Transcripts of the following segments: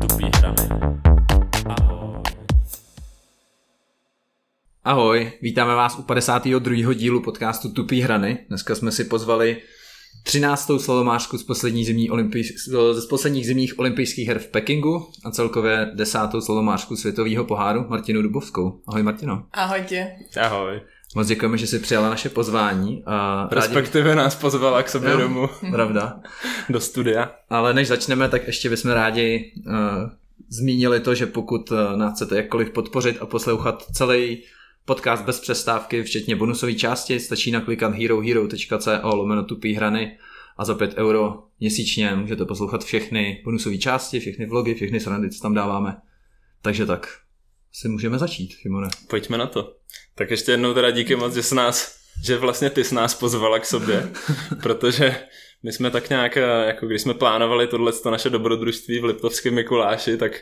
Tupý hrany. Ahoj. Ahoj, vítáme vás u 52. dílu podcastu Tupý hrany. Dneska jsme si pozvali 13. slalomářku z, poslední zimní olympijs- z posledních zimních olympijských her v Pekingu a celkově desátou slalomářku světového poháru Martinu Dubovskou. Ahoj Martino. Ahojte. Ahoj. Moc děkujeme, že jsi přijala naše pozvání. A rádi... Respektive nás pozvala k sobě Jo. domů Pravda. do studia. Ale než začneme, tak ještě bychom rádi uh, zmínili to, že pokud uh, nás chcete jakkoliv podpořit a poslouchat celý podcast bez přestávky, včetně bonusové části, stačí naklikat herohero.co lomeno tupý hrany a za 5 euro měsíčně můžete poslouchat všechny bonusové části, všechny vlogy, všechny srandy, co tam dáváme. Takže tak, si můžeme začít, Šimone. Pojďme na to. Tak ještě jednou teda díky moc, že, jsi nás, že vlastně ty jsi nás pozvala k sobě, protože my jsme tak nějak, eh, jako když jsme plánovali tohle naše dobrodružství v Liptovském Mikuláši, tak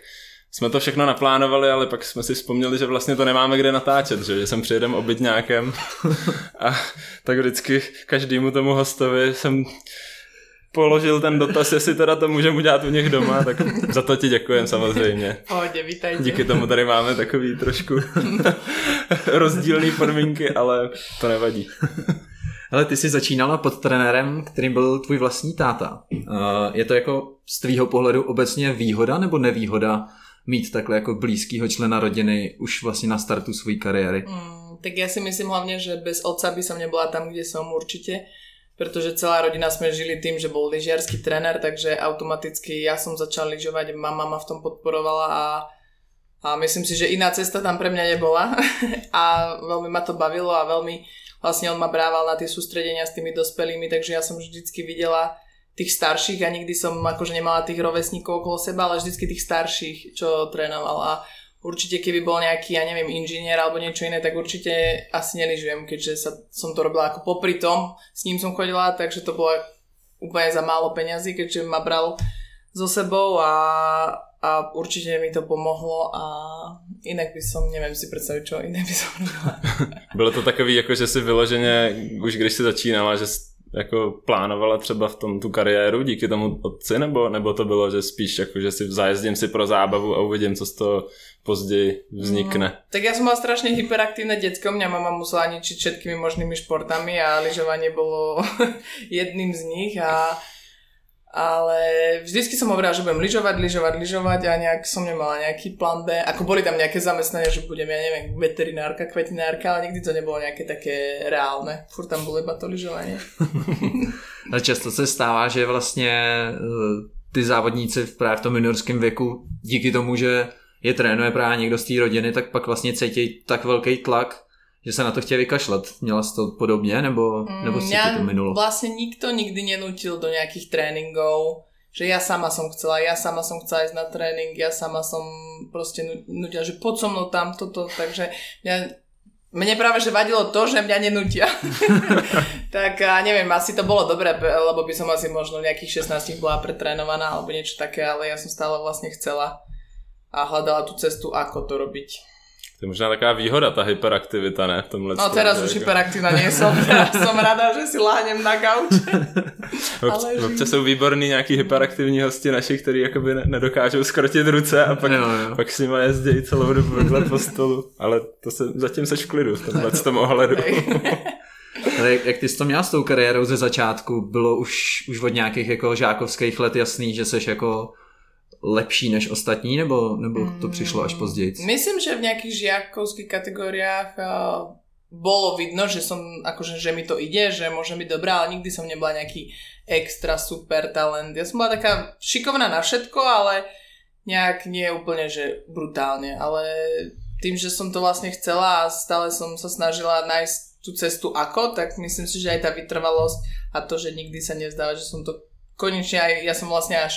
jsme to všechno naplánovali, ale pak jsme si vzpomněli, že vlastně to nemáme kde natáčet, že, že sem přijedem obytňákem a tak vždycky každému tomu hostovi jsem položil ten dotaz, jestli teda to můžeme udělat u nich doma, tak za to ti děkujem samozřejmě. Pohodě, vítajte. Díky tomu tady máme takový trošku rozdílný podmínky, ale to nevadí. Ale ty jsi začínala pod trenérem, kterým byl tvůj vlastní táta. Uh, je to jako z tvýho pohledu obecně výhoda nebo nevýhoda mít takhle jako blízkého člena rodiny už vlastně na startu své kariéry? Mm, tak ja si myslím hlavne, že bez otca by som nebola tam, kde som určite, pretože celá rodina sme žili tým, že bol lyžiarsky tréner, takže automaticky ja som začal lyžovať, mama ma v tom podporovala a, a myslím si, že iná cesta tam pre mňa nebola. A veľmi ma to bavilo a veľmi vlastne on ma brával na tie sústredenia s tými dospelými, takže ja som vždycky videla tých starších a nikdy som akože nemala tých rovesníkov okolo seba, ale vždycky tých starších, čo trénoval. A určite keby bol nejaký, ja neviem, inžinier alebo niečo iné, tak určite asi neližujem, keďže sa, som to robila ako popri tom, s ním som chodila, takže to bolo úplne za málo peňazí, keďže ma bral so sebou a, a určite mi to pomohlo a inak by som, neviem si predstaviť, čo iné by som robila. Bylo to takový, jako že si vyloženě, už když si začínala, že jako plánovala třeba v tom tu kariéru díky tomu otci, nebo, nebo to bylo, že spíš jako, že si zajezdím si pro zábavu a uvidím, co z toho později vznikne. No, tak ja som mala strašne hyperaktívne detsko, mňa mama musela ničiť všetkými možnými športami a lyžovanie bolo jedným z nich a ale vždycky som hovorila, že budem lyžovať, lyžovať, lyžovať a nejak som nemala nejaký plán B. Ako boli tam nejaké zamestnania, že budem, ja neviem, veterinárka, kvetinárka, ale nikdy to nebolo nejaké také reálne. Furt tam bolo iba to lyžovanie. Ale často se stává, že vlastně eh, ty závodníci v právě v tom juniorském věku díky tomu, že je trénuje právě někdo z té rodiny, tak pak vlastně cítí tak velký tlak, že se na to chtějí vykašlat. Měla jsi to podobně, nebo, nebo si to minulo? vlastne nikto nikdy nenútil do nejakých tréningov, že ja sama som chcela, ja sama som chcela ísť na tréning, ja sama som proste nu- nutila, že poď so mnou tam toto, takže mňa, mne práve, že vadilo to, že mňa nenútia. tak a neviem, asi to bolo dobré, lebo by som asi možno v nejakých 16 bola pretrénovaná alebo niečo také, ale ja som stále vlastne chcela a hľadala tú cestu, ako to robiť. To je možná taková výhoda, ta hyperaktivita, ne? V tomhle No teraz už jako- hyperaktívna nie som, som rada, že si láhnem na gauč. Obč, ale občas jsou výborný nějaký hyperaktivní hosti naši, kteří jakoby ne- nedokážou skrotit ruce a pak, Jo, jo. pak s nima jezdí celou dobu vedle po stolu. Ale to se, zatím seš v klidu v tomhle z tom ohledu. Ale jak, jak ty jsi to měla s tou kariérou ze začátku? Bylo už, už od nějakých jako žákovských let jasný, že jsi jako lepší než ostatní, nebo, nebo to přišlo až později? Myslím, že v nejakých žiakovských kategóriách uh, bolo vidno, že som, akože, že mi to ide, že môže byť dobrá, ale nikdy som nebola nejaký extra super talent. Ja som bola taká šikovná na všetko, ale nejak nie úplne, že brutálne, ale tým, že som to vlastne chcela a stále som sa snažila nájsť tú cestu ako, tak myslím si, že aj tá vytrvalosť a to, že nikdy sa nevzdáva, že som to konečne aj, ja som vlastne až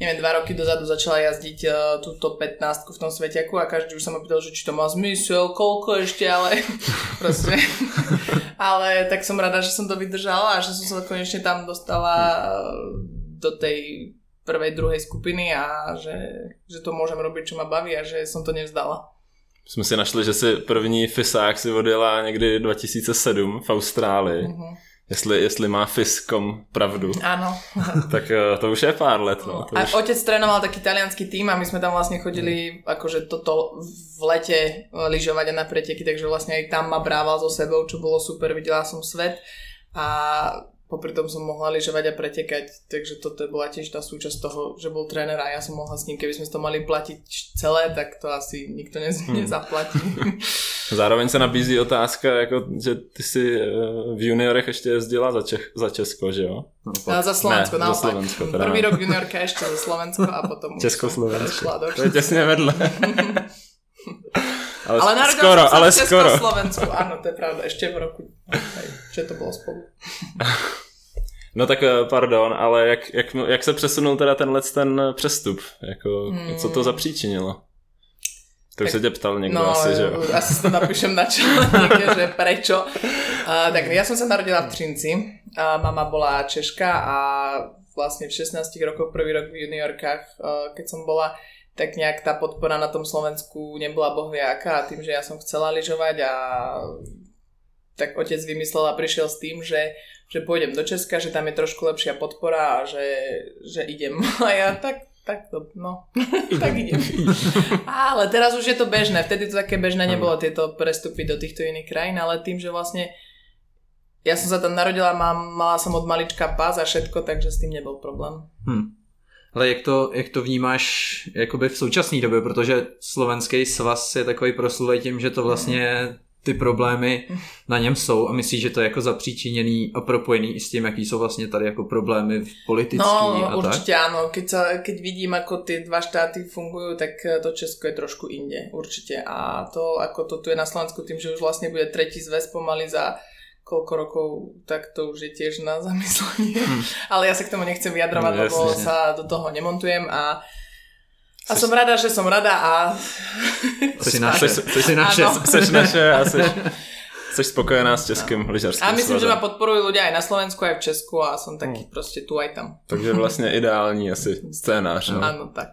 neviem, dva roky dozadu začala jazdiť uh, túto 15 v tom sveťaku a každý už sa ma pýtal, že či to má zmysel, koľko ešte, ale proste. ale tak som rada, že som to vydržala a že som sa konečne tam dostala uh, do tej prvej, druhej skupiny a že, že to môžem robiť, čo ma baví a že som to nevzdala. Jsme si našli, že si první fisák si odjela někdy 2007 v Austrálii. Mhm. Jestli, jestli má Fiskom pravdu, Áno. tak eh, to už je pár let. No. To A už... otec trénoval taký talianský tým a my sme tam vlastne chodili akože toto v lete lyžovať a na preteky, takže vlastne aj tam ma brával so sebou, čo bolo super, videla som svet a popri tom som mohla lyžovať a pretekať, takže toto bola tiež tá súčasť toho, že bol tréner a ja som mohla s ním, keby sme to mali platiť celé, tak to asi nikto nez, Hmm. nezaplatí. Zároveň se nabízí otázka, jako, že ty si eh, v juniorech ještě jezdila za, Čech, za Česko, že jo? A za Slovensko, Ne, za naopak. Slovensko, teda Prvý rok juniorka ešte za Slovensko a potom Československo. To je těsně vedle. ale, Ale narodila skoro, sa ale v skoro. Československu, áno, to je pravda, ešte v roku, že to bolo spolu. No tak eh, pardon, ale jak, jak, jak se přesunul teda tenhle ten přestup? Jako, Co to zapříčinilo? To už Tak- se tě ptal někdo No, asi, že jo? asi si to napíšem na členke, že prečo. Uh, tak ja som sa narodila v Trinci. Uh, mama bola Češka a vlastne v 16 rokoch, prvý rok v juniorkách, uh, keď som bola, tak nejak tá podpora na tom Slovensku nebola bohviaká a tým, že ja som chcela lyžovať a tak otec vymyslel a prišiel s tým, že, že pôjdem do Česka, že tam je trošku lepšia podpora a že, že idem. A ja tak, tak to, no, tak idem. Ale teraz už je to bežné, vtedy to také bežné nebolo tieto prestupy do týchto iných krajín, ale tým, že vlastne ja som sa tam narodila, mám, mala som od malička pás a všetko, takže s tým nebol problém. Hm. Ale jak to, jak to vnímáš jakoby v současné době, protože slovenský svaz je takový proslulý tím, že to vlastně ty problémy na něm jsou a myslíš, že to je jako zapříčiněný a propojený i s tím, jaký jsou vlastně tady jako problémy politický No, a tak? určite áno. Keď, sa, keď vidím, ako tie dva štáty fungujú, tak eh, to Česko je trošku inde, určite. A to, ako to tu je na Slovensku, tým, že už vlastne bude tretí zväz pomaly za koľko rokov, tak to už je tiež na zamyslenie. Hm. Ale ja sa k tomu nechcem vyjadrovať, No, lebo jasne. sa do toho nemontujem a a som rada, že som rada a... Jsi naše, Jsi- jsi naše. Naše a seš, seš spokojená s českým lyžařským A myslím, že svazem. ma podporujú ľudia aj na Slovensku, aj v Česku a som taký Hm. proste tu aj tam. Takže vlastně ideální asi scénář. No. Áno, tak.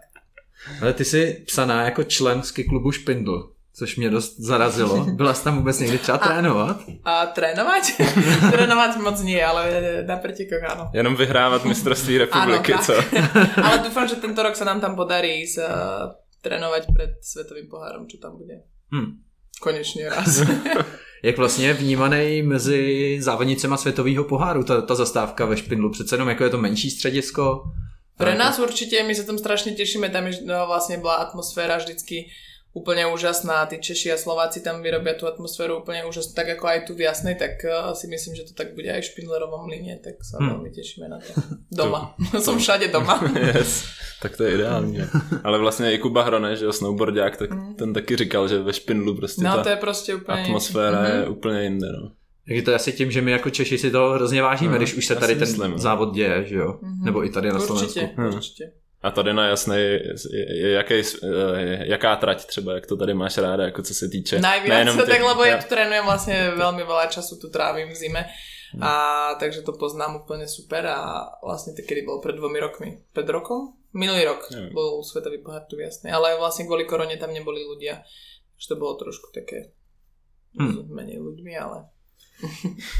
Ale ty jsi psaná jako člen ski klubu Špindl, což mě dost zarazilo. Byla jsi tam vůbec někdy třeba trénovat? A trénovať? trénovať moc nie, ale na pretekoch áno. Jenom vyhrávat mistrovství republiky, tak. co? ale dúfam, že tento rok sa nám tam podarí ísť uh, trénovať pred Svetovým pohárom, čo tam bude. Hm. Konečne raz. Jak vlastně vnímaný mezi závodnicema světového poháru ta, ta zastávka ve Špindlu? Přece jenom jako je to menší středisko. Pre A nás určite, my sa tam strašne tešíme, tam je, no, vlastne bola atmosféra vždycky úplne úžasná, tí Češi a Slováci tam vyrobia tú atmosféru úplne úžasnú, tak ako aj tu v Jasnej, tak uh, si myslím, že to tak bude aj v Špindlerovom líne, tak sa Hmm. veľmi tešíme na to. Doma. Som všade doma. yes. Tak to je ideální. Ale vlastně i Kuba Hrone, že jo, snowboardák, tak ten taky říkal, že ve Špindlu prostě No ta to je prostě úplně... atmosféra Mhm. je úplně jinde. No. Tak je to asi tím, že my jako Češi si to hrozně vážíme, No, když už se tady ten myslím, no. závod děje, že jo? Mhm. Nebo i tady na Slovensku. Hmm. A tady na je, jaký, je, jaká trať třeba, jak to tady máš ráda, jako co se týče. Najviac, nejenom tak lebo ja tu trénujem vlastne veľmi veľa času, tu trávim v zime. A takže to poznám úplne super a vlastne to kedy bolo pred dvomi rokmi? Pred rokom? Minulý rok Neviem. bol svetový pohár tu jasný, ale vlastne kvôli korone tam neboli ľudia. Takže to bolo trošku také Hmm. s menej ľuďmi, ale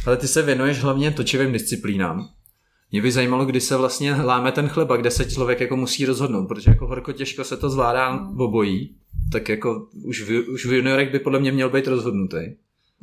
Ale ty se věnuješ hlavně točivým disciplínám. Mě by zajímalo, kdy se vlastně láme ten chleba, kde se člověk jako musí rozhodnout, protože jako horko těžko se to zvládá obojí, tak jako už v, už v juniorech by podle mě měl být rozhodnutý.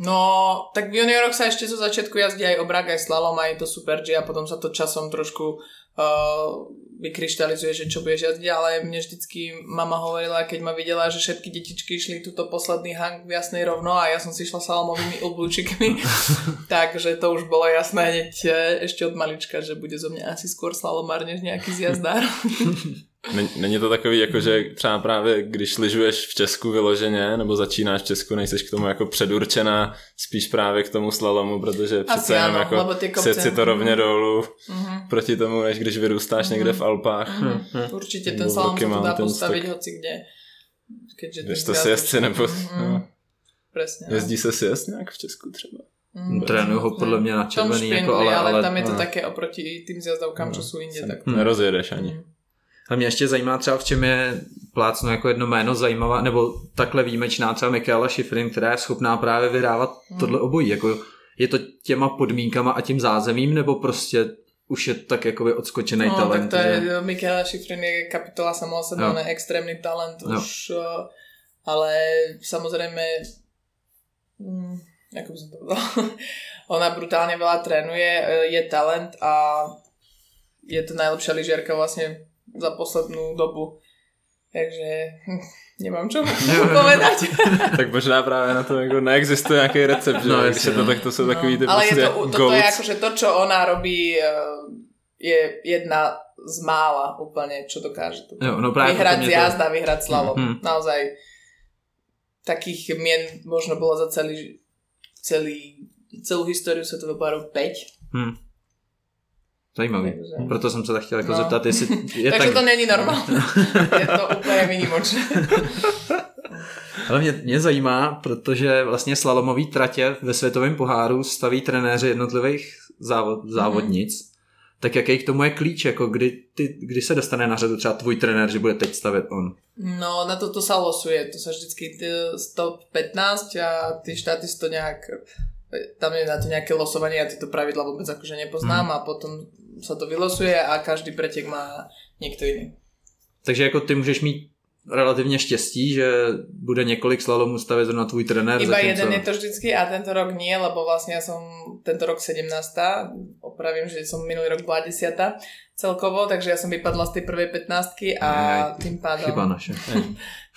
No, tak v junioroch sa ešte zo začiatku jazdí aj obrak, aj slalom, aj to super G a potom sa to časom trošku uh, vykryštalizuje, že čo budeš jazdiť, ale mne vždycky mama hovorila, keď ma videla, že všetky detičky išli túto posledný hang v jasnej rovno a ja som si šla salomovými oblúčikmi, takže to už bolo jasné hneď eh, ešte od malička, že bude zo mňa asi skôr slalomár než nejaký zjazdár. Není, to takový, jako že třeba právě když lyžuješ v Česku vyloženě, nebo začínáš v Česku, nejseš k tomu jako předurčená, spíš právě k tomu slalomu, protože přece jenom áno, jako set si to rovně dolů Mhm. proti tomu, než když vyrůstáš někde v Alpách. Mhm. Určite ten Nebo slalom tu dá tak- hoci kde. Keďže ten Když to si už- nebo... Mhm. No, Presne. no. jezdí se sjezd nějak v Česku třeba. Mm. Trénuju ho podle mě na červený, špindli, jako, ale, ale, ale, tam je to no. také oproti tým zjazdovkám, čo No, sú inde. se Tak... Nerozjedeš ani. Mm. A mě ještě zajímá třeba, v čem je plácno jako jedno jméno zajímavá, nebo takhle výjimečná třeba Michaela Schifrin, která je schopná právě vyhrávat Hmm. tohle obojí. Jako, je to těma podmínkama a tím zázemím, nebo prostě už je tak jakoby odskočený no, talent. tak to je, že... Mikaela Šifrin je kapitola sama o sebe, on je extrémny talent Jo. už, eh, ale samozrejme, hm, ako by to povedala, ona brutálne veľa trénuje, eh, je talent a je to najlepšia lyžiarka vlastne za poslednú dobu. Takže nemám čo povedať. tak možná právě na to jako neexistuje nějaký recept, že? No, No, Když to no. tak, to jsou takový ty ale prostě je to, toto goats. je akože to, čo ona robí, eh, je jedna z mála úplne, čo dokáže. To. Jo, no právě vyhrať to- jazda, vyhrať slalom. Mhm. Naozaj takých mien možno bolo za celý, celý celú históriu svetového poháru 5. Hm. Zajímavý. Takže- Proto jsem se tak chtěl jako No. zeptat, jestli je Takže tak... to není normálne. je to úplne výnimočné. Ale mě, mě zajímá, protože vlastně slalomový tratě ve světovém poháru staví trenéři jednotlivých závod, závodnic. Tak jaký k tomu je klíč, jako kdy, ty, kdy se dostane na řadu třeba tvůj trenér, že bude teď stavět on? No, na toto sa losuje. To sa vždycky top 15 a tí štáty to nejak tam je na to nejaké losovanie, ja tieto pravidla vôbec akože nepoznám Mhm. a potom sa to vylosuje a každý pretek má niekto iný. Takže jako ty můžeš mít relativně štěstí, že bude několik slalomů stavět na tvůj trenér. Iba zatímco- jeden je to vždycky a tento rok nie, lebo vlastne ja som tento rok 17. Opravím, že som minulý rok bola 10. celkovo, takže ja som vypadla z tej prvej 15 a Aj, tým pádom... Chyba naše.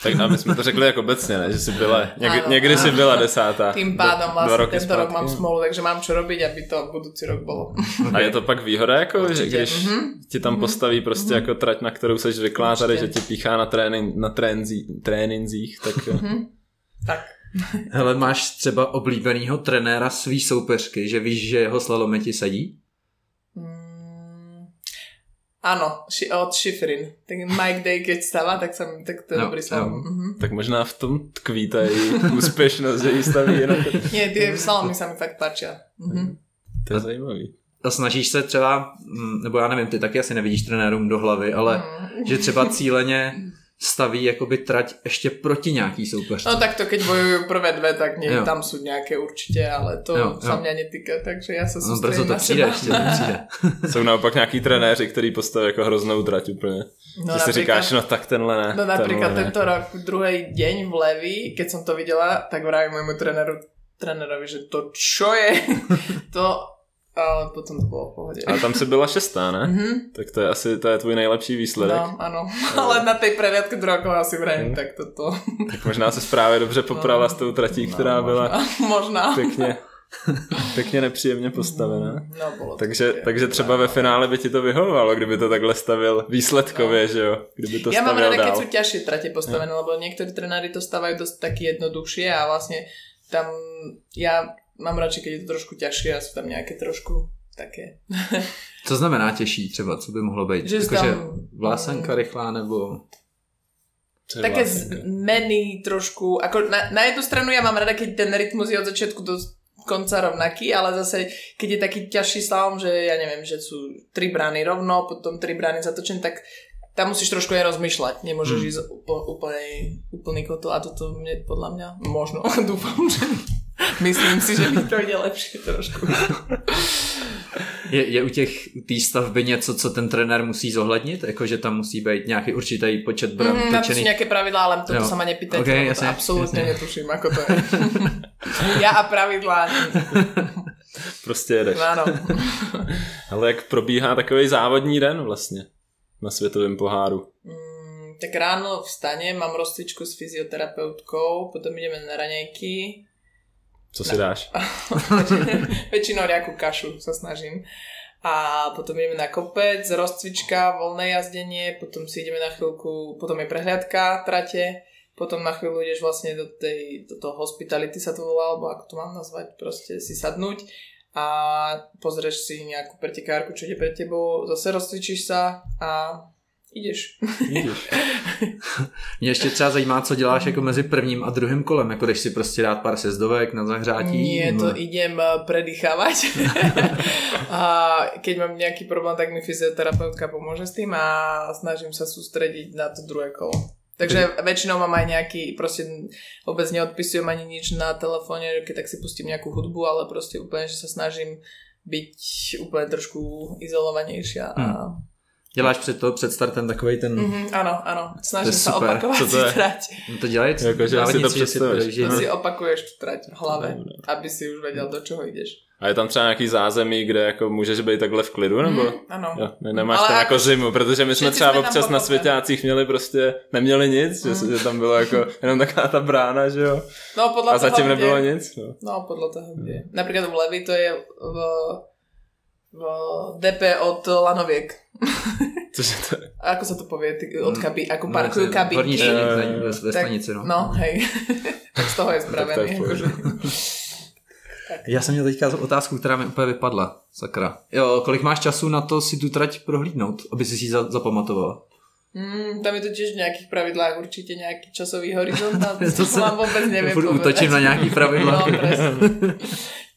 Tak a my jsme to řekli jako obecně, ne? Že jsi byla, někdy, Áno, někdy jsi áno. byla desátá. Dva vlastne roky tento rok zpátky. mám smolu, takže mám čo robiť, aby to budúci rok bolo. A je to pak výhoda, jako, že když Mhm. ti tam postaví prostě jako trať, na kterou jsi zvyklá tady, že ti píchá na, trénin, na trénzí, tréninzích, tak jo. Mhm. Tak. Hele, máš třeba oblíbenýho trenéra svý soupeřky, že víš, že jeho slalomy ti sedí? Mm, áno, ši, od Schifrin. Tak Mike Day, keď stáva, tak, som, tak to je Jo, dobrý jo. slalom. Mhm. tak možná v tom tkví ta její úspěšnost, že jí staví jenom. Nie, tie slalomy sa mi fakt páčia. Mhm. To je zajímavý. A snažíš se třeba, mm, nebo já nevím, ty taky asi nevidíš trenérům do hlavy, ale Mm. že třeba cíleně staví jakoby trať ještě proti nějaký soupeř. No takto, keď bojujú prvé dve, tak nie, Jo. tam sú nejaké určite, ale to Jo, sa jo. mňa netýka, takže ja sa No brzo sústredím to na přijde, ještě to přijde. Jsou naopak nějaký trenéři, který postaví jako hroznou trať úplně. No, že si říkáš, no tak tenhle ne. No napríklad tenhle ne. tento rok, druhý deň v Levi, keď som to videla, tak vravím môjmu tréneru, trénerovi, že to čo je, to, ale potom to bolo v pohode. A tam si byla šestá, ne? Mhm. Tak to je asi to je tvůj nejlepší výsledek. No, áno. Ale na tej prehliadke druhého kola si vrajím, Mm. tak toto. Tak možná se právě dobře poprala No. s tou tratí, No, která byla možná. Možná. pěkně, pěkně nepříjemně postavená. No, bolo to Takže, také takže třeba ve finále by ti to vyhovovalo, kdyby to takhle stavil výsledkově, že jo? Kdyby to ja mám keď dál. sú ťažšie trate postavené, lebo niektorí trenári to stavajú dosť taký jednoduchšie a vlastne tam ja mám radšej, keď je to trošku ťažšie a sú tam nejaké trošku také. Co znamená těžší třeba, co by mohlo být? Že Jakože tam- vlásanka rychlá nebo... Co je Také vlásenka? zmeny trošku, ako na, na jednu stranu ja mám rada, keď ten rytmus je od začiatku do konca rovnaký, ale zase, keď je taký ťažší slalom, že ja neviem, že sú tri brány rovno, potom tri brány zatočené, tak tam musíš trošku aj rozmýšľať, nemôžeš Hmm. ísť úplne, úplne úplný kotol a toto mne podľa mňa, možno, dúfam, že myslím si, že to ide lepšie trošku. Je, je u těch té stavby něco, co ten trenér musí zohlednit? Jako, že tam musí být nějaký určitý počet bran Mm, na to sú točený? nejaké pravidlá, ale toto Jo. sa ma nepýtajte, Ok, lebo to jasne, absolútne jasne. netuším, ako to je. ja a pravidlá, Prostě jedeš. áno. Ale jak probíhá takový závodní den vlastně na světovém poháru? Mm, tak ráno vstanem, mám rozcvičku s fyzioterapeutkou, potom ideme na raňajky. Co si dáš? Väčšinou nejakú kašu sa snažím. A potom ideme na kopec, rozcvička, voľné jazdenie, potom si ideme na chvíľku, potom je prehliadka trate, potom na chvíľu ideš vlastne do, tej, do toho hospitality sa to volá, alebo ako to mám nazvať, proste si sadnúť a pozrieš si nejakú pretekárku, čo ide pred tebou, zase rozcvičíš sa a Vidíš. Mě ještě třeba zajímá, co děláš jako mezi prvním a druhým kolem, jako když si prostě dát pár sezdovek na zahřátí. Nie, nebo- to idem eh, predýchávať. a keď mám nejaký problém, tak mi fyzioterapeutka pomôže s tým a snažím sa sústrediť na to druhé kolo. Takže väčšinou mám aj nejaký, proste vôbec neodpisujem ani nič na telefóne, keď tak si pustím nejakú hudbu, ale proste úplne, že sa snažím byť úplne trošku izolovanejšia a Hmm. Děláš před to, před startem takový ten... Mm-hmm, áno, áno. Snažím To je sa super. opakovat Co to je? trať. No to dělají Jako, že si to závodníci, že si představíš. že- si opakuješ tu trať v Dobre. aby si už vedel, do čoho ideš. A je tam třeba nějaký zázemí, kde jako můžeš být takhle v klidu, nebo? Mm, áno. Jo, ne, nemáš Ale tam jako ako- zimu, protože my jsme třeba jsme občas na svěťácích měli prostě, neměli nic, že, Mm. že tam bylo jako jenom taková ta brána, že jo? No podľa A toho, zatím nebylo nic. No. No, podľa toho, kde. Napríklad v Levi to je v DP od Lanoviek. Cože to je? A ako sa to povie? Od kabi, ako No, parkujú Horní kabinky. jo, ve, Tak- stanici, no. No, hej. tak z toho je Tak to spravený. je akože. Já jsem měl teďka otázku, která mi úplně vypadla. Sakra. Jo, kolik máš času na to si tu trať prohlídnout, aby si si ji za, zapamatoval? Mm, tam je to tiež v nejakých pravidlách určite nejaký časový horizont a to, To se- vám vôbec neviem Furt útočím na nějaký pravidla. No.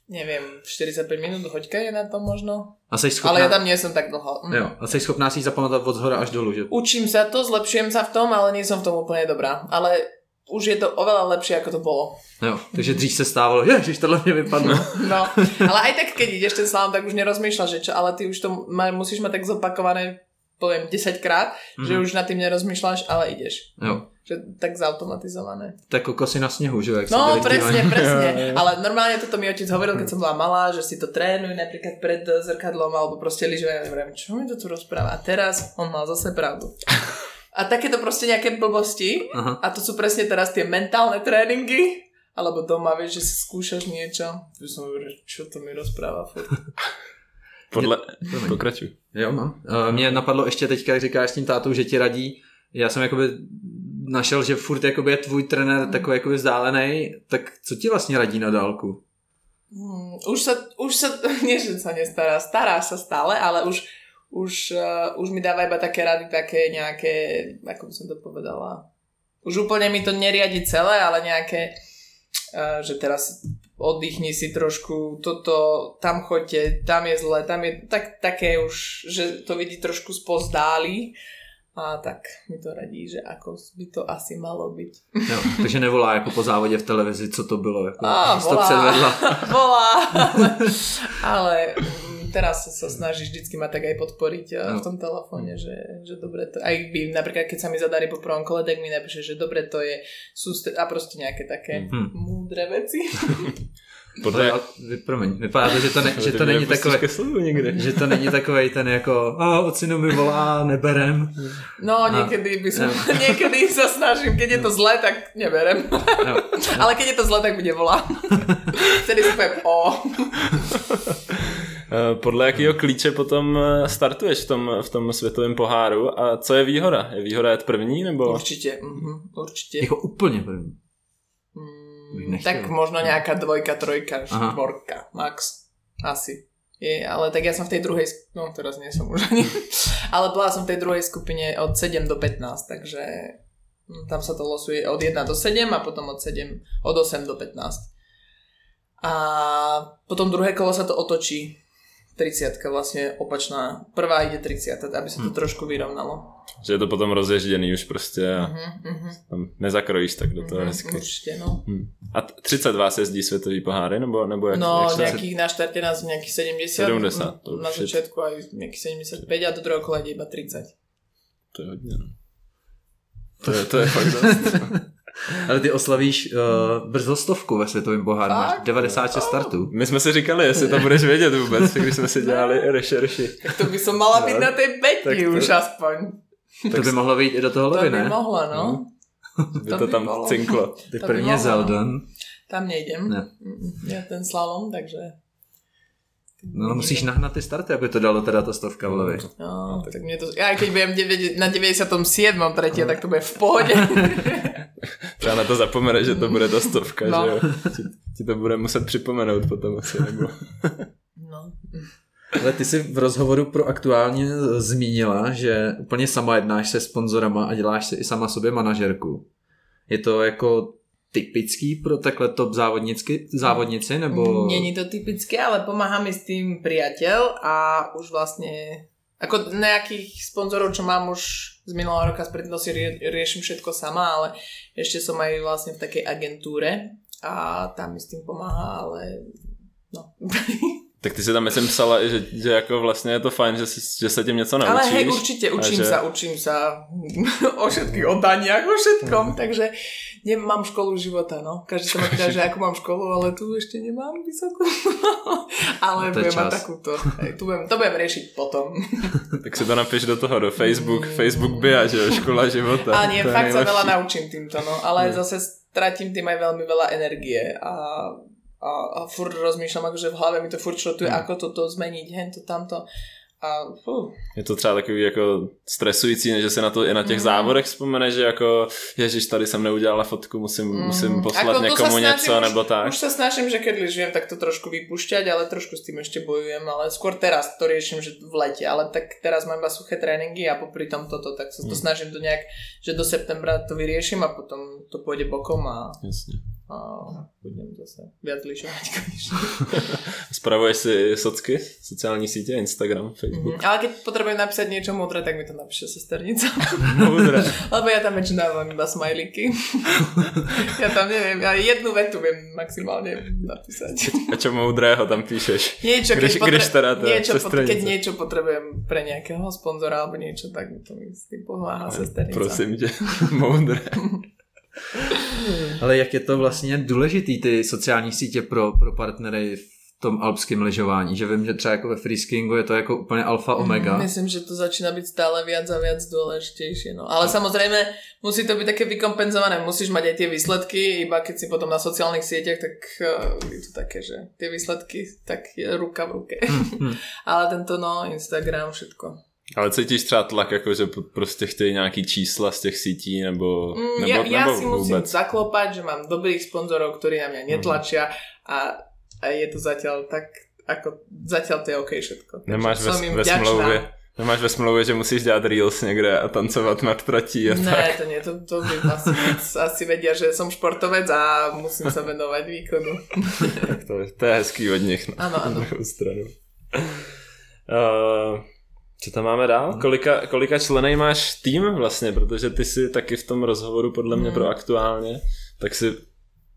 Neviem, 45 minút hoďka je na to možno. A schopná, Ale ja tam nie som tak dlho. Mm. jo, a jsi schopná si ji zapamatovat od zhora až dolů, že? Učím sa to, zlepšujem sa v tom, ale nie som v tom úplne dobrá. Ale už je to oveľa lepšie, ako to bolo. Jo, takže dřív se stávalo, ježiš, tohle mě vypadlo. No, ale aj tak, keď ideš ten slalom, tak už nerozmýšľaš, že čo, ale ty už to má, musíš mať tak zopakované, poviem, 10 krát, mm. že Mhm. už nad tým nerozmýšľaš, ale ideš. Jo, Že tak zautomatizované. tak kokosy na sněhu, že jo, jak se No, presne, dívaní. presne. Ale normálne toto mi otec hovoril, keď som bola malá, že si to trénuj napríklad pred zrkadlom alebo proste lyžovanie. Ja neviem, čo mi to tu rozpráva. A teraz on mal zase pravdu. A takéto proste nejaké blbosti, Aha. a to sú presne teraz tie mentálne tréningy, alebo doma, vieš, že si skúšaš niečo. Tu som hovoril, čo to mi rozpráva furt. Podle... Pokračuj. Jo, mám. Uh, mě napadlo ještě teďka, jak říkáš s tím tátou, že ti radí. Já jsem jakoby našel, že furt jakoby je tvůj trenér takový jakoby vzdálený, tak co ti vlastně radí na dálku? Hmm, už sa, už sa, nie že sa nestará, stará sa stále, ale už, už, uh, už mi dáva iba také rady, také nejaké, ako by som to povedala, už úplne mi to neriadi celé, ale nejaké, uh, že teraz oddychni si trošku, toto, tam choďte, tam je zle, tam je tak, také už, že to vidí trošku spozdáli a tak mi to radí, že ako by to asi malo byť. Jo, takže nevolá jako po závodě v televizi, co to bylo, jako to volá. předvedla. Volá, ale, ale mm, teraz sa, sa snaží vždycky ma tak aj podporiť no. No. v tom telefóne, že, že dobre to, aj by napríklad keď sa mi zadarí po prvom kole, tak mi napíše, že dobre to je sústre a proste nejaké také Mhm. múdre veci. Podle... Ale, vy, promiň, vypadá to, že to, ne, že to mě není takové, nikdy. že to není takovej ten jako, a ocino mi volá, neberem. No A- niekedy by som, Ja. niekedy sa snažím, keď je to zlé, tak neberem. Jo. Ale keď je to zlé, tak mi nevolá. Vtedy si o, Eh, Podle jakého klíče potom eh, startuješ v tom, v tom světovém poháru a co je výhoda? Je výhoda jet první nebo? určite, mhm, určite. Jako úplně první. Bych nechtěl. tak možno nejaká dvojka, trojka, Aha. štvorka, max. Asi. Je, ale tak ja som v tej druhej, no teraz nie som už ani, ale bola som v tej druhej skupine od 7 do 15, takže mm, tam sa to losuje od 1 do 7 a potom od 7, od 8 do 15. A potom druhé kolo sa to otočí. 30 vlastne opačná. Prvá ide 30, aby sa to Hm. trošku vyrovnalo. Že je to potom rozježděný už prostě a uh-huh, tam nezakrojíš tak do toho hezky. určite, no. Hm. A t- 30 vás jezdí světový poháry nebo, nebo jak? No, jak se- nejakých na štarte nás nejakých 70, 70, to na začiatku aj nejakých 75 a do druhého kola iba 30. To je hodně, no. To je, to je fakt dost. Ale ty oslavíš uh, brzo stovku ve světovém poháru, máš Fakt? 96 startů. My jsme si říkali, jestli to budeš vědět vůbec, když jsme si dělali rešerši. Tak to by som mala No. byť na tej Tak peti to- už aspoň. To by mohlo být i do toho To levy, by ne? mohla, no. By To to by tam cinklo. Tak To první je mohlo, Zeldon. Tam nejdem. Ne. Mm, Ja ten slalom, takže... No musíš nahnat ty starty, aby to dalo teda ta stovka v levy. No, tak mne to... Ja keď budem 9, na 97. tretie, tak to bude v pohode. Třeba na to zapomene, že to bude ta stovka, No. že jo. Ti, ti to bude muset připomenout potom asi, nebo... No. Ale ty jsi v rozhovoru pro aktuálně zmínila, že úplně sama jednáš se sponzorama a děláš si i sama sobě manažerku. Je to jako typický pro takhle top závodnicky, závodnici, nebo... Není to typické, ale pomáha mi s tým priateľ a už vlastne Ako nejakých sponzorov, čo mám už z minulého roka, spred si rie, riešim všetko sama, ale ešte som aj vlastne v takej agentúre a tam mi s tým pomáha, ale no. Tak ty si tam myslím psala, že, že jako vlastně je to fajn, že, si, že se tím něco naučíš. Ale hej, určite učím že... sa, učím sa o všetkých, o daniach, o všetkom, mm. Nemám školu života, no. Každý sa ma pýta, že ako mám školu, ale tu ešte nemám vysokú. ale budem mať takúto. Hej, tu budem, to budem riešiť potom. tak si to napiš do toho, do Facebook, mm. Facebook BIA, že škola života. Ale nie, fakt sa veľa naučím týmto, no. Ale mm. zase stratím tým aj veľmi veľa energie a a, a furt rozmýšľam, akože v hlave mi to furt šrotuje, hmm. ako toto zmeniť, hen to, tamto. A, uh. Je to třeba takový jako stresující, že se na to i na těch mm. závodech vzpomene, že jako ježiš, tady jsem neudělala fotku, musím, mm. musím poslat ako někomu snažím, něco už, nebo tak. Už sa snažím, že keď lyžujem, tak to trošku vypušťať, ale trošku s tým ešte bojujem, ale skôr teraz to riešim, že v lete, ale tak teraz mám iba suché tréninky a popri tom toto, tak sa to mm. snažím to nejak, že do septembra to vyriešim a potom to pôjde bokom a... Jasne a budem zase viac lyžovať Spravuješ si socky, sociální sítě, Instagram, Facebook? Mm-hmm. Ale keď potrebujem napísať niečo múdre, tak mi to napíše sesternica. Múdre. Lebo ja tam väčšinou dávam iba smajlíky. ja tam neviem, ja jednu vetu viem maximálne napísať. A čo múdrého tam píšeš? Niečo, když, keď, potre- když teda niečo, keď niečo potrebujem pre nejakého sponzora alebo niečo, tak mi to mi s tým pomáha sesternica. Prosím ťa, múdre. Ale jak je to vlastně důležitý ty sociální sítě pro, pro partnery v tom alpském lyžování, že vím, že třeba jako ve freeskingu je to jako úplně alfa mhm, omega. Mm, myslím, že to začíná být stále viac a viac důležitější. No. Ale samozřejmě musí to být také vykompenzované. Musíš mať aj tie výsledky, iba keď si potom na sociálnych sieťach, tak uh, je to také, že tie výsledky, tak je ruka v ruke. Mm, Ale tento no, Instagram, všetko. Ale cítíš třeba tlak, jako že prostě chtějí nějaký čísla z těch sítí, nebo, mm, nebo, ja, nebo ja si vůbec? musím zaklopať, že mám dobrých sponzorov, ktorí na mňa mhm. netlačia mm. a, a je to zatiaľ tak, ako zatiaľ to je OK všetko. Nemáš ve, ve smlouvě, Nemáš ve smlouvě, že musíš dělat reels někde a tancovat nad tratí a ne, tak. to nie, to, to by asi, asi vedia, že som športovec a musím sa venovať výkonu. tak to, to je hezký od nich na, ano, ano. na stranu. Uh, co tam máme dál? Hmm. Kolika, kolika členej máš tým vlastně, protože ty si taky v tom rozhovoru podle mě hmm. pro aktuálně, tak si,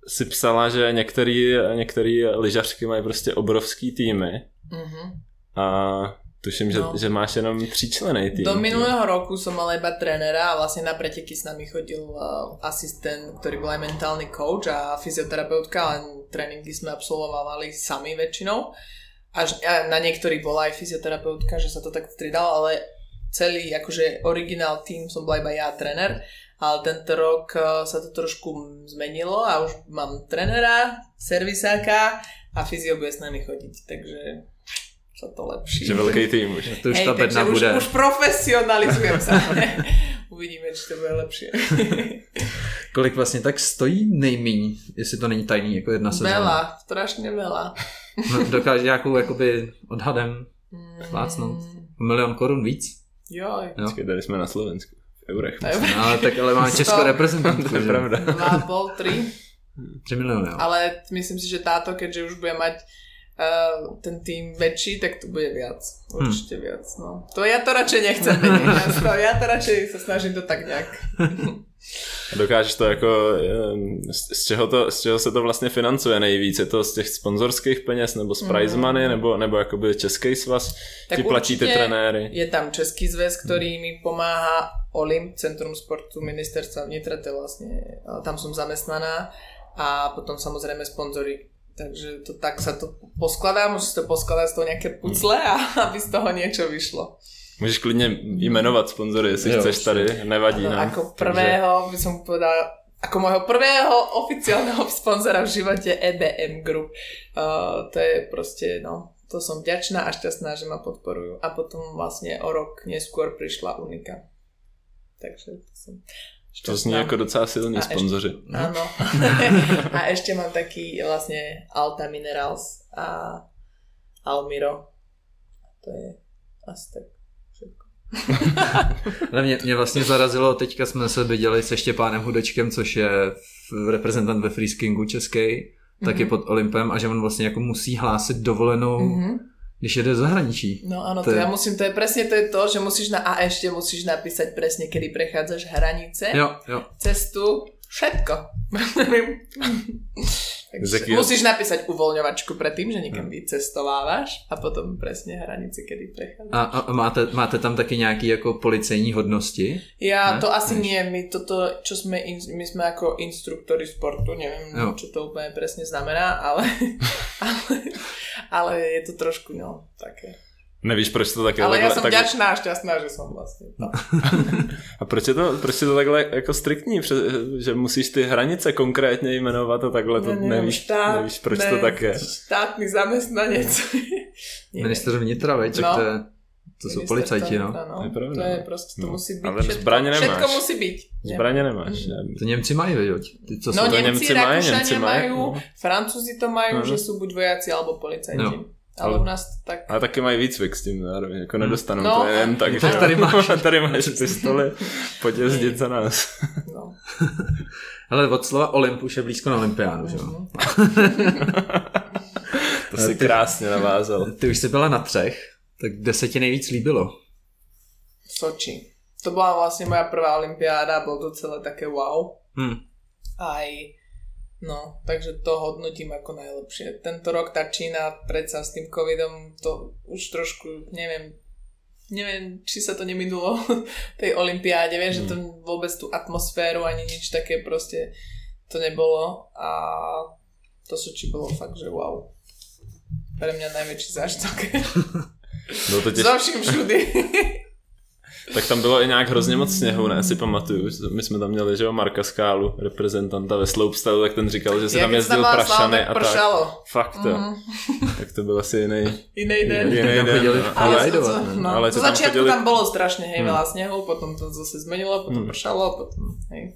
si psala, že některý, některý lyžařky mají prostě obrovský týmy hmm. a tuším, že, no. že máš jenom členej tým. Do minulého roku som mal iba trénera a vlastne na preteky s nami chodil uh, asistent, ktorý bol aj mentálny coach a fyzioterapeutka, ale tréningy sme absolvovali sami väčšinou až na niektorých bola aj fyzioterapeutka, že sa to tak stridalo, ale celý akože originál tým som bola iba ja tréner, ale tento rok e, sa to trošku zmenilo a už mám trénera, servisáka a fyzio bude s nami chodiť, takže sa to lepší. Že veľký tým už. To už Hej, ta takže bude. Už, už profesionalizujem sa. Uvidíme, či to bude lepšie. Kolik vlastně tak stojí nejmíň, jestli to není tajný, jako jedna sezóna? Veľa, strašně veľa. No, dokáže nějakou jakoby odhadem plácnout? Mm. Milion korun víc? Jo. jo. Počkej, tady jsme na Slovensku. V eurech. No, ale tak ale máme českou reprezentantku. to je pravda. Dva, pol, tri. Tři miliony, jo. Ale myslím si, že táto, keďže už bude mať uh, ten tým väčší, tak to bude viac. Určite hmm. viac. No. To ja to radšej nechcem menej. ja to radšej sa snažím to tak nejak. A dokážeš to jako, z čeho, to, z čeho se to vlastně financuje nejvíc? Je to z těch sponzorských peněz nebo z prize mm. money nebo, nebo jakoby český svaz tak ti platí ty trenéry? Je tam Český zväz, ktorý mi pomáha Olimp, Centrum sportu ministerstva vnitra, to vlastne, tam som zamestnaná a potom samozrejme sponzory. Takže to tak sa to poskladá, musíš to poskladať z toho nejaké pucle a aby z toho niečo vyšlo. Můžeš klidně jmenovat sponzory, jestli jo, chceš tady, nevadí nám. Ako prvého by som povedala, ako môjho prvého oficiálneho sponzora v živote EBM Group. Uh, to je proste, no, to som vďačná a šťastná, že ma podporujú. A potom vlastne o rok neskôr prišla Unika. Takže to som. To zní ako docela silní a sponzoři. Ešte, áno. a ešte mám taký vlastne Alta Minerals a Almiro. To je asi tak Ale mě, mě vlastně zarazilo, teďka jsme se viděli se Štěpánem Hudečkem, což je reprezentant ve freeskingu český, mm-hmm. taky pod Olympem a že on vlastně jako musí hlásit dovolenou mm-hmm. Když jede do zahraničí. No áno, To to, je- ja musím, to je presne to je to, že musíš na, a ešte musíš napísať presne, kedy prechádzaš hranice, Jo, jo. cestu, všetko. Takže musíš napísať uvoľňovačku predtým, že niekam vycestovávaš a potom presne hranice, kedy prechádzaš. A, a máte, máte tam taky nějaký jako policejní hodnosti? Ja Ne? to asi Než- nie, my toto, čo sme, in- my sme ako instruktori sportu, neviem, Jo. čo to úplne presne znamená, ale, ale, ale je to trošku, no, také. Nevíš, proč to tak je Ale takhle, som takhle, vďačná a šťastná, že som vlastne. No. A proč je to, proč je to takhle jako striktní, Pře- že musíš ty hranice konkrétně jmenovat a takhle to Ja neviem, nevíš, nevíš, proč to tak je. Štátny zamestnanec. Neviem. Minister vnitra, veď, tak No. to, je, to jsou policajti, no. To je pravda, To je no. prostě, to No. musí být Ale všetko. zbraně nemáš. Všetko musí být. Zbraně nemáš. Žádný. To Němci mají, veď, ty, co No jsou... to Němci, Němci mají, Němci mají, majú, no. Francúzi to majú, Mhm. že sú buď vojaci alebo policajti. No. Ale Ale- u nás tak... Ale taky mají výcvik s tím zároveň, jako nedostanou No. to jen tak, Tak že tady máš. tady máš pistoli, pojď jezdit za nás. No. Ale od slova Olymp už je blízko na olympiádu, že jo? Mhm. To si krásně navázal. Ty už jsi byla na třech, tak kde se ti nejvíc líbilo? Soči. To bola vlastne moja prvá olimpiáda, bolo to celé také wow. Hm. Aj, no, takže to hodnotím ako najlepšie. Tento rok tá Čína predsa s tým covidom, to už trošku, neviem, neviem, či sa to neminulo tej olimpiáde, vieš, že to vôbec tú atmosféru ani nič také proste to nebolo a to Soči bolo fakt, že wow. Pre mňa najväčší zážitok. Bylo to těž... Zo vším všudy. Tak tam bylo i nějak hrozně moc sněhu, ne, si pamatuju. My jsme tam měli, že jo, Marka Skálu, reprezentanta ve slopestyle, tak ten říkal, že si Ja tam jezdil mala prašany a tak tak. pršalo. Fakt to. Mhm. Tak to byl asi jiný, Inej den. jiný Tam den. chodili no. v Ale, to, ne? no, Ale to to tam chodili- tam bolo strašne hej, Hmm. snehu, potom to zase zmenilo, potom Hmm. pršalo, potom hej.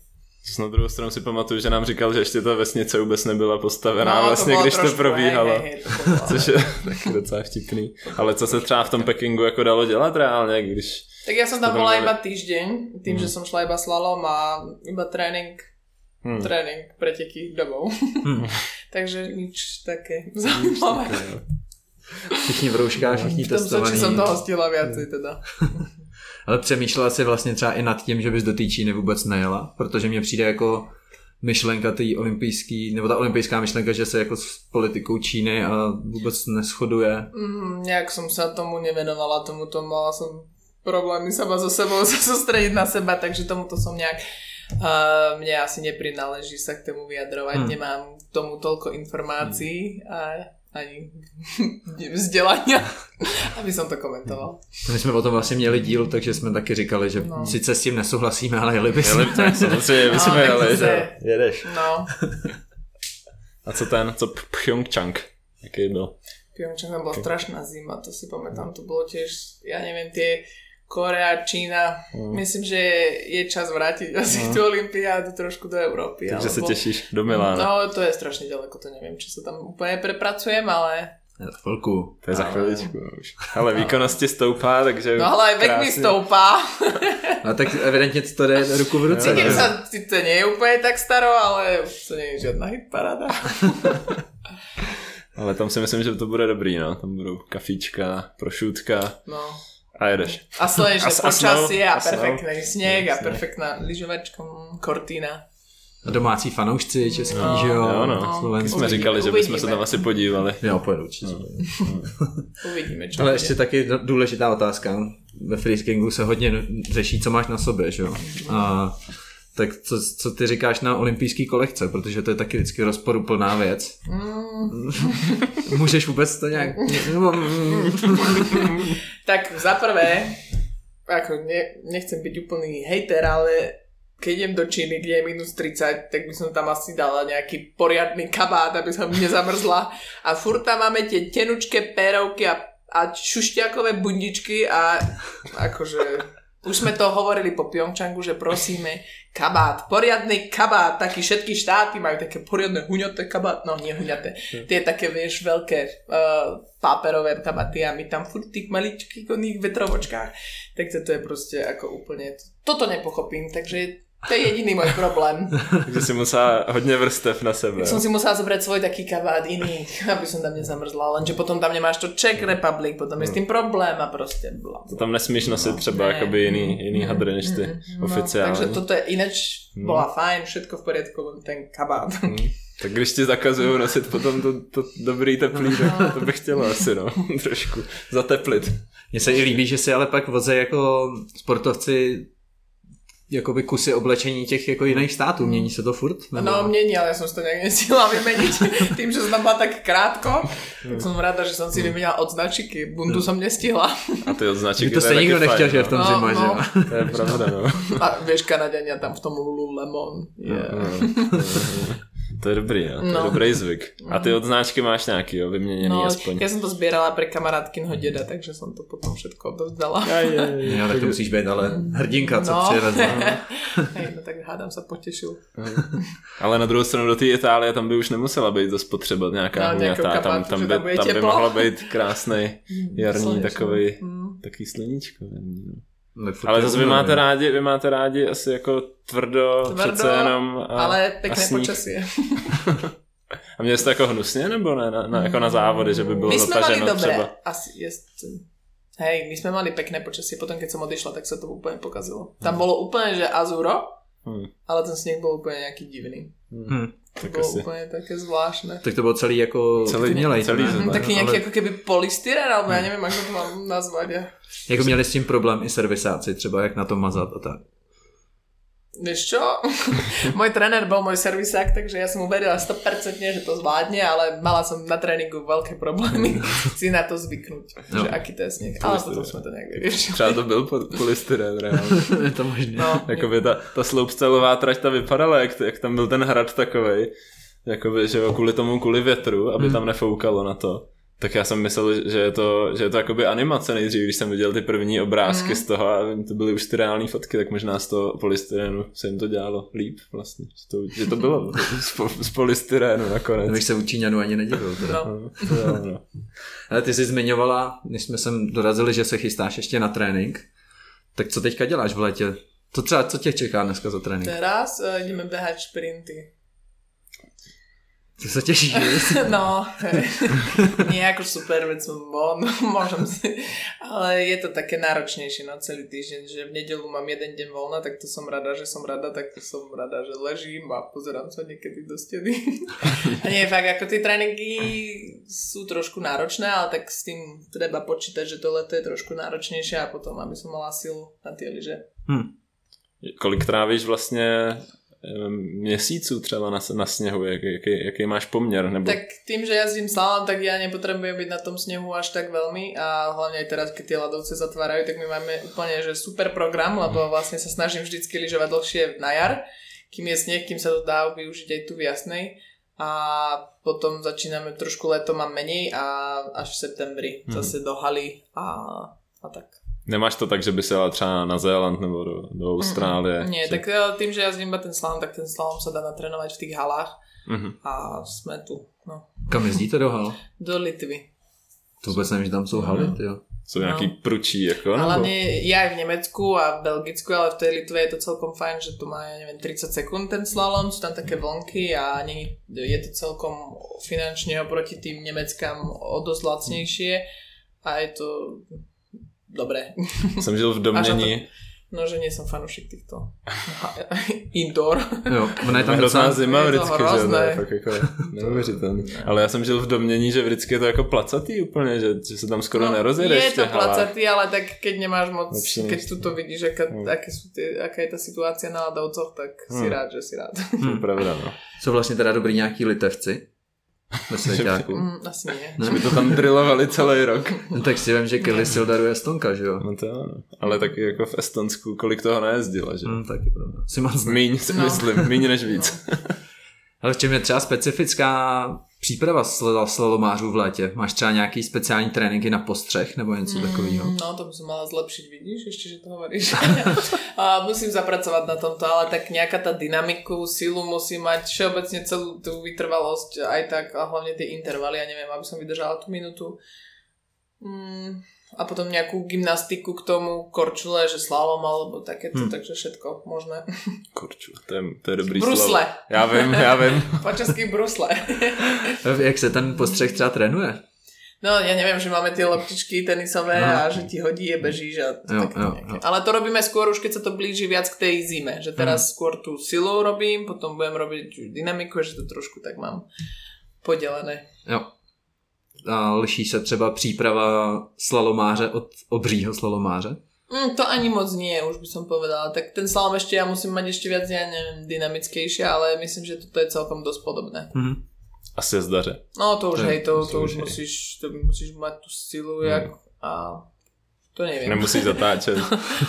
Na druhou stranu si pamatuju, že nám říkal, že ještě ta vesnice vůbec nebyla postavená No, vlastně, bolo když to trošku, probíhalo. Hej, hej, to Což je taky docela vtipný. Ale co se třeba v tom Pekingu jako dalo dělat reálně, když... Tak ja som tam To bola iba týždeň, tým, Hmm. že som šla iba slalom a iba tréning, Hm. tréning preteky domov. Hm. Takže nič také zaujímavé. Všichni v rouškách, všichni V tom testovaní. som toho stihla viacej teda. Ale přemýšlela jsi vlastně třeba i nad tím, že bys do té Číny vůbec nejela, protože mně přijde jako myšlenka té olympijský, nebo ta olympijská myšlenka, že se jako s politikou Číny a vůbec neschoduje. Mm, nejak som sa tomu nevenovala, tomuto mala som problémy sama so sebou sa sústrediť na seba, takže tomuto som nejak uh, mne asi neprináleží sa k tomu vyjadrovať, Hmm. nemám k tomu toľko informácií a ani vzdelania, aby som to komentoval. My jsme o tom vlastně měli díl, takže jsme taky říkali, že No. sice s tím nesouhlasíme, ale jeli bychom. Jeli, tak samozřejmě, my No, jsme tak jeli, to že jedeš. No, A co ten, co Pyeongchang, jaký byl? Pyeongchang tam bola strašná zima, to si pamätám, to bolo tiež, ja neviem, tie Korea, Čína, Mm. myslím, že je čas vrátiť asi Mm. tú olympiádu trošku do Európy. Takže se alebo- těšíš do Milána. No, to je strašne ďaleko, to neviem, či sa tam úplne prepracujem, ale... Za chvilku. To je za chviličku už. Ale výkonnosti stoupá, takže... No ale vek mi stoupá. A tak evidentně to jde ruku v ruce. Cítim ne? sa, to nie je úplne tak staro, ale už to nie je žiadna hitparáda. Ale tam si myslím, že to bude dobrý, no. Tam budou kafíčka, prošútka No. A jedeš. A slnečné A s- a a a perfektný sneh a perfektná lyžovačka, kortina. A domácí fanoušci český, No, že jo, Jo, no. no. Slovenský. Jsme Uvidíme, říkali, že bychom se tam asi podívali. Jo, pojedu určitě. Uvidíme, čo Ale ještě taky d- důležitá otázka. Ve freeskingu se hodně řeší, co máš na sobě, že jo? A tak co, co ty říkáš na olympijský kolekce, protože to je taky vždycky rozporuplná věc. Mm, Můžeš vůbec to nějak... tak za prvé, ako ne, nechcem byť úplný hejter, ale keď idem do Číny, kde je minus 30, tak by som tam asi dala nejaký poriadny kabát, aby som nezamrzla. A furt tam máme tie tenučké pérovky a, a šušťakové bundičky a akože už sme to hovorili po Pyeongchangu, že prosíme kabát, poriadny kabát, taký všetky štáty majú také poriadne huňaté kabát, no nie huňaté, tie také, vieš, veľké uh, páperové kabáty a my tam furt tých maličkých oných vetrovočkách, tak to je proste ako úplne, toto nepochopím, takže To je jediný môj problém. Takže si musela hodně vrstev na sebe. Som si musela zobrať svoj taký kabát iný, aby som tam nezamrzla, lenže potom tam nemáš to Czech Republic, potom je s tým problém a prostě bla. To tam nesmíš nosit třeba Ne. jakoby jiný, jiný hadry než ty No, oficiálně. takže toto je ináč No. bola fajn, všetko v poriadku, len ten kabát. Hmm. Tak když ti zakazují nosit potom to, to dobrý teplý, tak to bych chtěla asi, no, trošku zateplit. Mně se i líbí, že si ale pak voze jako sportovci jakoby kusy oblečení těch jako jiných států. Mění se to furt? Nebo... No mění, ale ja som si to nejak nestihla vymeniť. Tým, že som tam bola tak krátko, tak som rada, že som si vymenila odznačiky. Bundu som nestihla. A ty odznačky to jste nikdo nechtěl, že v tom No, zima, že no. jo? To je pravda, no. A vieš, Kanaďania tam v tom Lululemon. Yeah. No, To je dobrý, no. to je No. dobrý zvyk. A ty odznáčky máš nějaký, jo, vyměněný No, aspoň. ja som to zbierala pre kamarátkinho deda, takže som to potom všetko odovzdala. Aj, aj, aj. Jo, tak to musíš být ale hrdinka, co No. přivezla. Hej, no tak hádám sa potešil. Ale na druhou stranu do té Itálie tam by už nemusela být za spotřeba nějaká No, huňatá. Tam, tam, že by, tam bude tam by mohla být krásný jarní Slnečný. takový, Mm. takový sluníčko. no. Furt Ale zase vy máte rádi, vy máte rádi asi jako tvrdo, Tvrdo, přece jenom a, Ale a pekné sníh. počasie. A měli jste jako hnusně, nebo ne, na, na, jako na závody, že by bylo My sme mali dobre. třeba? Asi, jest, hej, my sme mali pekné počasie, potom keď som odišla, tak sa to úplne pokazilo. Tam bolo úplne, že azuro, Hmm. ale ten sneh bol úplne nejaký divný. Hm. To Tak bolo asi. úplne také zvláštne. Tak to bylo celý jako Celý- umělej, celý ne? zima. Hm, taký nejaký ale- ako keby polystyren, alebo ja neviem, ako to mám nazvať. Ja. Jako měli s tím problém i servisáci, třeba jak na to mazat a tak. Vieš čo? môj tréner bol môj servisák, takže ja som mu verila 100% že to zvládne, ale mala som na tréningu veľké problémy si na to zvyknúť, No. že aký to je sneh. Ale potom sme to nejak vyriešili. Třeba to byl po- polystyren, je to možné. No, Jakoby ta, ta sloupcelová trať ta vypadala, jak, jak tam byl ten hrad takovej, jakoby, že jo, kvůli tomu, kvůli větru, aby Hmm. tam nefoukalo na to. Tak já jsem myslel, že je to, že je to jakoby animace nejdřív, když jsem viděl ty první obrázky Mhm. z toho a to byly už ty reální fotky, tak možná z toho polystyrenu se jim to dělalo líp vlastně. Že to, že to bylo z, po, z polystyrenu nakonec. To bych se u Číňanů ani nedivil. Teda. no. No, to jo, no. Ale ty jsi zmiňovala, než jsme sem dorazili, že se chystáš ještě na trénink. Tak co teďka děláš v létě? Co třeba, co tě čeká dneska za trénink? Teraz uh, ideme behať šprinty. Ty se těšíš? No, nie ako super, veď som von, môžem si, ale je to také náročnejšie na celý týždeň, že v nedelu mám jeden deň voľna, tak to som rada, že som rada, tak to som rada, že ležím a pozerám sa niekedy do steny. A nie, fakt, ako tie tréningy sú trošku náročné, ale tak s tým treba počítať, že to leto je trošku náročnejšie a potom, aby som mala silu na tie lyže. Kolik trávíš vlastně měsíců třeba na, na sněhu, jaký, jaký, jaký máš poměr? Nebo... Tak tým, že jazdím slalom, tak ja nepotrebujem byť na tom snehu až tak veľmi a hlavne aj teraz, keď tie ľadovce zatvárajú, tak my máme úplne že super program, lebo vlastne sa snažím vždycky lyžovať dlhšie na jar, kým je sneh, kým sa to dá využiť aj tu v jasnej a potom začíname trošku letom a menej a až v septembri Mhm. zase do haly a, a tak. Nemáš to tak, že by se jela třeba na Zéland nebo do, do Austrálie? Mm, Nie, že... tak tým, že jazdím ten slalom, tak ten slalom sa dá natrénovať v tých halách Mhm. a sme tu, no, Kam jezdíte do hal? do Litvy. To vůbec nevím, že tam jsou haly, jo. Jsou nějaký No. pručí, jako? A nebo- hlavne je aj v Nemecku a v Belgicku, ale v tej Litve je to celkom fajn, že tu má, ja neviem, 30 sekúnd ten slalom, sú tam také vlnky a není, je to celkom finančne oproti tým Nemeckám o dosť lacnejšie a je to dobré. Jsem žil v domění, No, že nie som fanúšik týchto indoor. Jo, ona je tam docela... zima je to vždycky, že to hrozné. fakt jako neuvěřitelné. Ale já jsem žil v domění, že vždycky je to jako placatý úplně, že, že se tam skoro nerozjedeš je to placatý, ale tak keď nemáš moc, Lepšie keď tu to. to vidíš, aká, Hmm. aké sú tie, aká je tá situácia na ľadovcoch, tak si Hmm. rád, že si rád. To je pravda, no. Jsou vlastně teda dobrý nějaký litevci ve svěťáku. Mm, asi nie. Že by to tam drillovali celý rok. No, tak si vím, že Kelly Sildaru je Estonka, že jo? No to ano. Ale taky jako v Estonsku, kolik toho nejezdila, že? Hmm, taky pravda. Simon zná. Míň si No. myslím, míň než víc. Ale v čem je třeba specifická příprava sl- slalomářů v létě? Máš třeba nějaký speciální tréninky na postřeh nebo něco takového? Mm, No, to by som mala zlepšiť, vidíš, ešte, že to hovoríš. a musím zapracovať na tomto, ale tak nejaká tá dynamiku, silu musím mať, všeobecne celú tú vytrvalosť, aj tak, a hlavne tie intervaly, ja neviem, aby som vydržala tú minútu. Mm, a potom nejakú gymnastiku k tomu, korčule, že slalom alebo takéto, Hmm. takže všetko možné. Kurču, to je, to je dobrý Brusle. slovo. Já vím, já vím. Po česky brusle. Jak se ten postřeh třeba trénuje? No, ja neviem, že máme tie loptičky tenisové No. a že ti hodí je bežíš a to Jo, jo, jo. Ale to robíme skôr už, keď sa to blíži viac k tej zime. Že teraz Mhm. skôr tú silu robím, potom budem robiť dynamiku, že to trošku tak mám podelené. Jo. A liší se třeba příprava slalomáře od obřího slalomáře? Mm, to ani moc nie, už by som povedala. Tak ten slalom ešte ja musím mať ešte viac, ja neviem, dynamickejšie, ale myslím, že toto je celkom dosť podobné. Mhm. A sjezdaře. No to už, To je- hej, to, to to už musíš, to musíš mať tú silu, Hmm. jak a to neviem. Nemusíš zatáčet.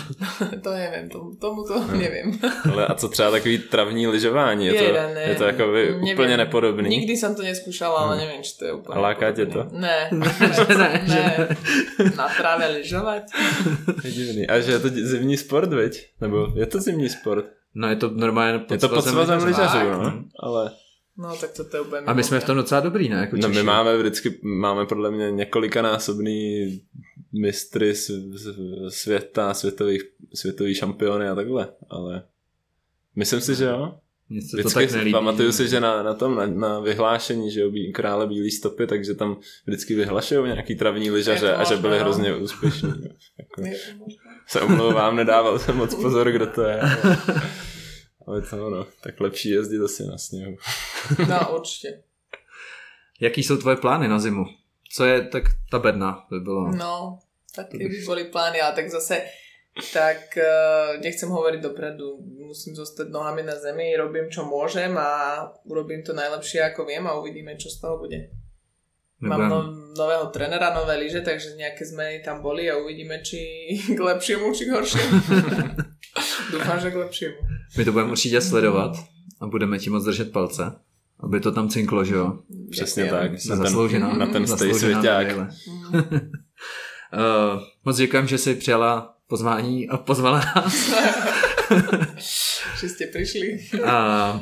to neviem, tomu, tomu to neviem. Ale a co třeba takový travní lyžování? Je to, Jejda, ne. je to jako by úplně nepodobný. Nikdy som to neskúšala, ale Hmm. neviem, či to je úplne... A láká tě to? Ne. Že ne, že ne. Na tráve lyžovať? Je divný. A že je to zimní sport, viď? Nebo je to zimní sport? No je to normálně pod Je to pod svazem lyžařů, Fakt? no. Ale No tak toto je úplne A my jsme v tom docela dobrý, ne? Jako no, my máme vždycky, máme podle mě několikanásobný mistry světa, světových, světový šampiony a takhle, ale myslím si, že jo. Mně se to Vždycky tak nelíbí. pamatuju si, že na, na tom, na, na vyhlášení, že jo, bí, krále bílý stopy, takže tam vždycky vyhlašují nějaký travní lyžaře a že byli možné, no. hrozně úspěšní. Jako, se omlouvám, nedával jsem moc pozor, kdo to je. Ale, ale to ono, tak lepší jezdit asi na sněhu. No určite. Jaký jsou tvoje plány na zimu? Co je tak ta bedna by bylo? No, také by boli plány, ale tak zase tak uh, nechcem hovoriť dopredu. Musím zostať nohami na zemi, robím čo môžem a urobím to najlepšie ako viem a uvidíme, čo z toho bude. Mám Nebudem- no, nového trenera, nové lyže, takže nejaké zmeny tam boli a uvidíme, či k lepšiemu, či k horšiemu. Dúfam, že k lepšiemu. My to budeme určitě sledovat a budeme ti moc držet palce, aby to tam cinklo, že jo? Přesně Ďakujem. tak. Na ten, Zasloužená. na ten stej svěťák. Mm. Uh, moc děkujem, že jsi přijala pozvání a pozvala nás. že ste prišli. A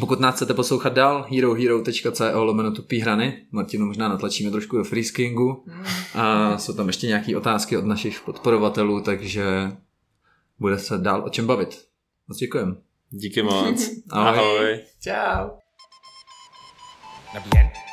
pokud nás chcete poslouchat dál, herohero.co lomeno tupý hrany. Martinu možná natlačíme trošku do freeskingu. A jsou tam ještě nějaké otázky od našich podporovatelů, takže bude se dál o čem bavit. Moc děkujem. Díky moc. Ahoj. Ahoj. Čau. Now, bien.